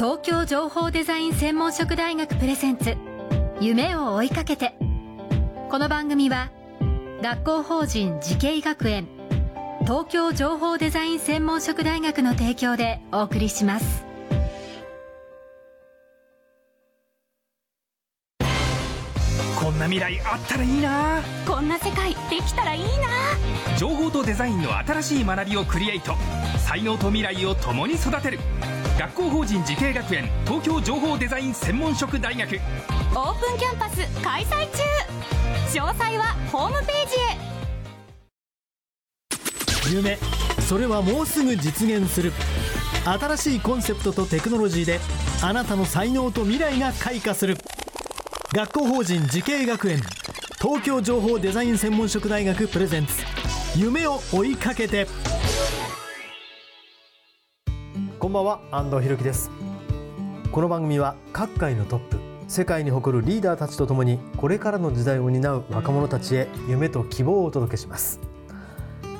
東京情報デザイン専門職大学プレゼンツ夢を追いかけて。この番組は学校法人慈恵学園東京情報デザイン専門職大学の提供でお送りします。こんな未来あったらいいな。こんな世界できたらいいな。情報とデザインの新しい学びをクリエイト。才能と未来を共に育てる学校法人慈恵学園東京情報デザイン専門職大学。オープンキャンパス開催中。詳細はホームページへ。夢それはもうすぐ実現する。新しいコンセプトとテクノロジーであなたの才能と未来が開花する。学校法人慈恵学園東京情報デザイン専門職大学プレゼンツ。夢を追いかけてんばんは安藤博樹です。この番組は各界のトップ世界に誇るリーダーたちとともにこれからの時代を担う若者たちへ夢と希望をお届けします。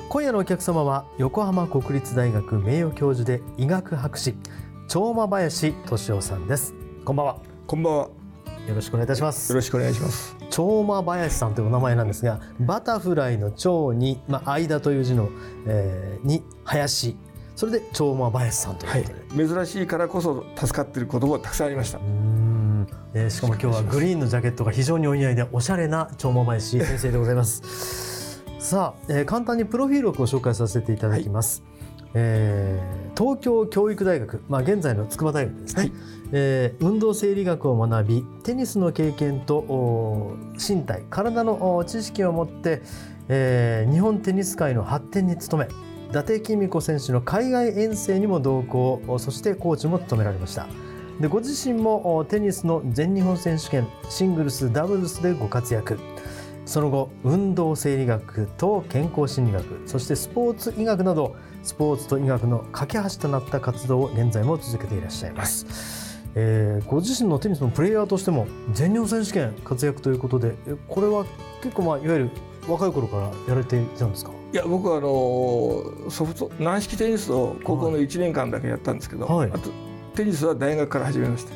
今夜のお客様は横浜国立大学名誉教授で医学博士長間林俊夫さんです。こんばんは。こんばんは。よろしくお願いいたします。よろしくお願いします。長間林さんというお名前なんですがバタフライの長に、まあ、間という字の、えーに林それで長間林さんというはい。ことで、。珍しいからこそ助かっている言葉がたくさんありました。えーしかも今日はグリーンのジャケットが非常にお似合いでおしゃれな長間林先生でございます。さあ、えー簡単にプロフィールをご紹介させていただきます、えー東京教育大学、まあ、現在の筑波大学ですね、はい。えー運動生理学を学びテニスの経験とお身体体のお知識を持って、えー日本テニス界の発展に努め伊達公子選手の海外遠征にも同行そしてコーチも務められました。でご自身もテニスの全日本選手権シングルスダブルスでご活躍。その後運動生理学と健康心理学そしてスポーツ医学などスポーツと医学の架け橋となった活動を現在も続けていらっしゃいます、えーご自身のテニスのプレイヤーとしても全日本選手権活躍ということでこれは結構まあいわゆる若い頃からやられていたんですか？いや僕はあのソフト軟式テニスを高校の1年間だけやったんですけど、はいあとテニスは大学から始めました。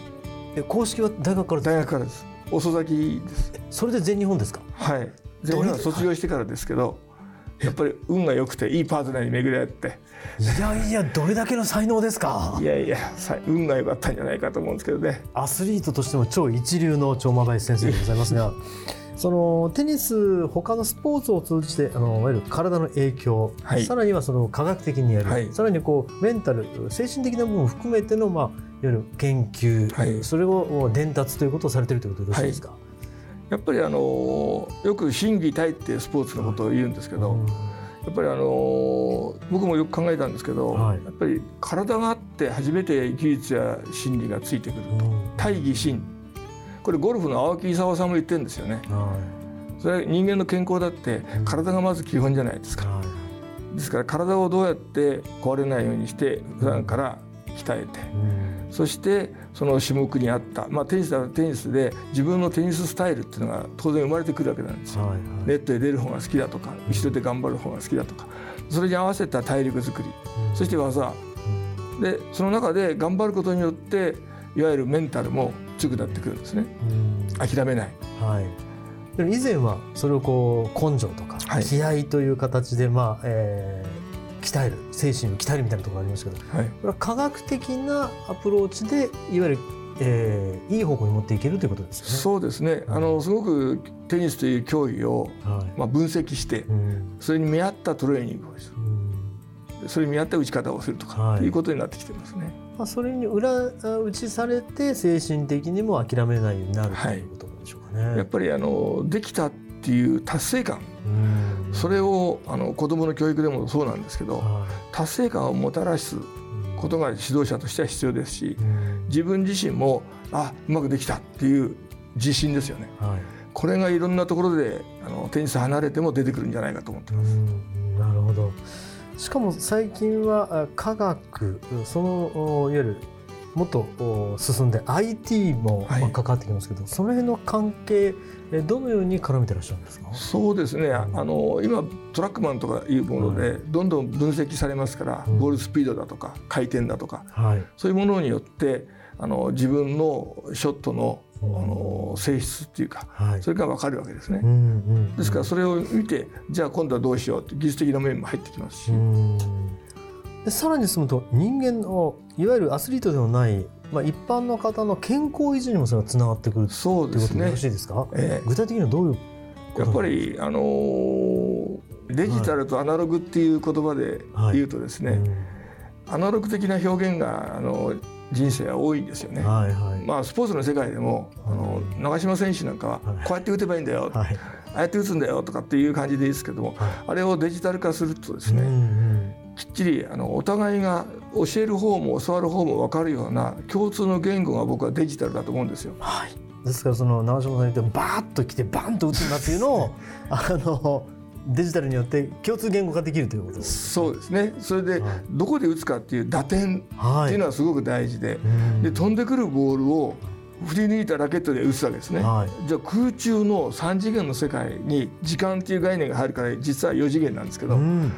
え公式は大学から大学からです。遅咲きです。それで全日本ですか？はい。全日本卒業してからですけど、やっぱり運が良くていいパートナーに巡り合って、いやいやどれだけの才能ですか？いやいやさ運が良かったんじゃないかと思うんですけどね。アスリートとしても超一流の長間林先生でございますがそのテニス他のスポーツを通じてあのいわゆる体の影響、はい。さらにはその科学的にやる、はい。さらにこうメンタル精神的な部分を含めての、まあ、いわゆる研究、はい。それを伝達ということをされているということでよろしい。ですか、やっぱりあのよく心技体ってスポーツのことを言うんですけど、うん。やっぱりあの僕もよく考えたんですけど、はい。やっぱり体があって初めて技術や心理がついてくるうん。大義心これゴルフの青木功さんも言ってるんですよね。はそれは人間の健康だってうん。体がまず基本じゃないですか、いはい。ですから体をどうやって壊れないようにして普段から鍛えてうん。そしてその種目に合った、まあ、テニスならテニスで自分のテニススタイルっていうのが当然生まれてくるわけなんですよ。はいはい。ネットで出る方が好きだとか後ろで頑張る方が好きだとか。それに合わせた体力作り。うん。そして技。でその中で頑張ることによっていわゆるメンタルも強くなってくるんですね。うん。諦めない。はい、でも以前はそれをこう根性とかはい。気合という形で、まあえー鍛える精神を鍛えるみたいなところがありましたけどはい。これは科学的なアプローチでいわゆる、えーいい方向に持っていけるということですよね。そうですね。あのすごくテニスという競技を、はい。まあ、分析してうん。それに見合ったトレーニングをするうんそれに見合った打ち方をするとか、はい。い、うことになってきてますね。まあ、それに裏打ちされて精神的にも諦めないようになるとはい。いうことなんでしょうかね。やっぱりあのできたっていう達成感。うん。それをあの子どもの教育でもそうなんですけどは達成感をもたらすいことが指導者としては必要ですしうん。自分自身もあうまくできたっていう自信ですよね。はい。これがいろんなところであのテニス離れても出てくるんじゃないかと思ってます。うん。なるほどしかも最近はあ科学そのおいわゆるもっとお進んで IT も関わってきますけど、その辺の関係えどのように絡めてらっしゃるんですか？そうですね、ん。あの今トラックマンとかいうものではい。どんどん分析されますから、うん。ボールスピードだとか回転だとかはい。そういうものによってあの自分のショットのあの性質っていうか、はい。それが分かるわけですね。うんうんですからそれを見てじゃあ今度はどうしようって技術的な面も入ってきますし、うん。でさらに進むと人間のいわゆるアスリートではない、まあ、一般の方の健康維持にもそれはつながってくるとそうですね。いうことでよろしいですか、え具体的にはどういうえやっぱりあのーデジタルとアナログっていう言葉で言うとですね、うん。アナログ的な表現があの人生は多いんですよね。はいはい、まあ、スポーツの世界でもあの長嶋選手なんかははい。こうやって打てばいいんだよ、はい。ああやって打つんだよとかっていう感じでいいですけども、はい。あれをデジタル化するとですうんうね、ん。きっちりあのお互いが教える方も教わる方も分かるような共通の言語が僕はデジタルだと思うんですよ。はい、ですからその長嶋さんに言ってバーッと来てバーンと打つんだっていうのを あのデジタルによって共通言語化できるということです。そうですね。それではい。どこで打つかっていう打点ってはいいうのはすごく大事で,、うん。で飛んでくるボールを振り抜いたラケットで打つわけですね。はい。じゃあ空中の3次元の世界に時間っていう概念が入るから実は4次元なんですけど、うん。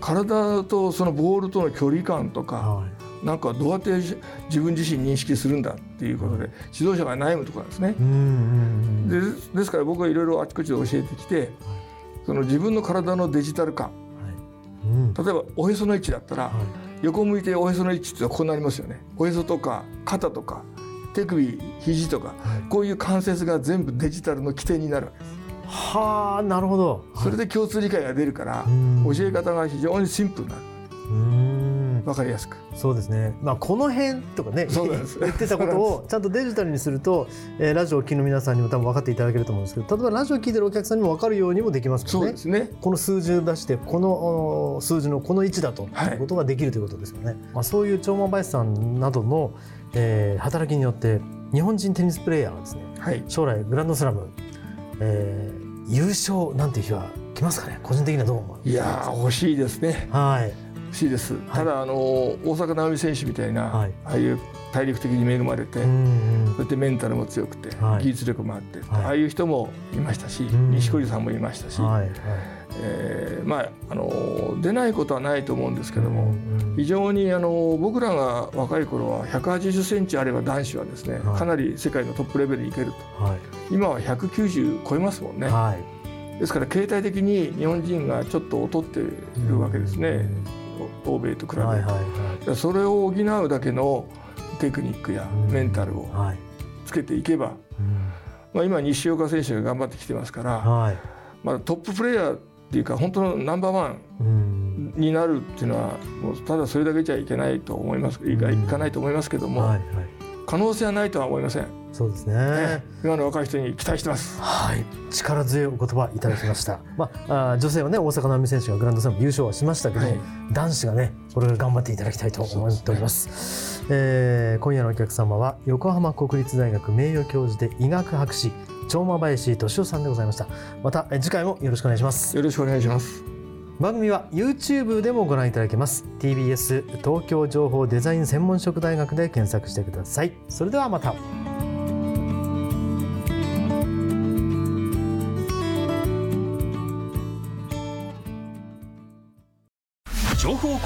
体とそのボールとの距離感とか、はい。なんかどうやって自分自身認識するんだっていうことで指導者が悩むところなんですね。うんうんうん。でですから僕はいろいろあちこちで教えてきてその自分の体のデジタル化。はい。うん。例えばおへその位置だったらはい。横向いておへその位置ってこうなりますよね。おへそとか肩とか手首肘とかはい。こういう関節が全部デジタルの起点になるわけです。はあなるほど。それで共通理解が出るからうん。教え方が非常にシンプルになる。うん分かりやすく。そうですね。まあこの辺とかね 言ってたことをちゃんとデジタルにすると、えーラジオを聴きの皆さんにも多分分かっていただけると思うんですけど、例えばラジオを聞いてるお客さんにも分かるようにもできますからねそうで。すね。この数字を出してこのお数字のこの位置だとはいいうことができるということですよね。まあそういう長間林さんなどの、えー働きによって日本人テニスプレーヤーがですねはい。将来グランドスラム、えー優勝なんていう日は来ますかね個人的にはどう思う？いやー欲しいですね。はい欲しいです。ただあの大坂なおみ選手みたいな、はい。ああいう体力的に恵まれて、そしてメンタルも強くて、はい。技術力もあって、はい。ああいう人もいましたし、ん。錦織さんもいましたし、はえーまああの出ないことはないと思うんですけども、うん非常にあの僕らが若い頃は180センチあれば男子はですね、はい。かなり世界のトップレベルにいけると。はい。今は190超えますもんね。はい。ですから形態的に日本人がちょっと劣っているわけですね、欧米と比べて、はいはいそれを補うだけのテクニックやメンタルをつけていけば、まあ、今西岡選手が頑張ってきてますから、はいまあ、トッププレーヤーっていうか本当のナンバーワンになるっていうのはもうただそれだけじゃいけないと思いますいかいかないと思いますけども、はいはい可能性はないとは思いません、そうですねね。今の若い人に期待してます。はい、力強いお言葉いただきました。まあ、あー女性はね、大坂なおみ選手がグランドスラム優勝はしましたけど、はい男子がね、これから頑張っていただきたいと思っております。えー今夜のお客様は横浜国立大学名誉教授で医学博士長間林俊夫さんでございました。またえー次回もよろしくお願いします。よろしくお願いします。番組は YouTube でもご覧いただけます TBS 東京情報デザイン専門職大学で検索してくださいそれではまた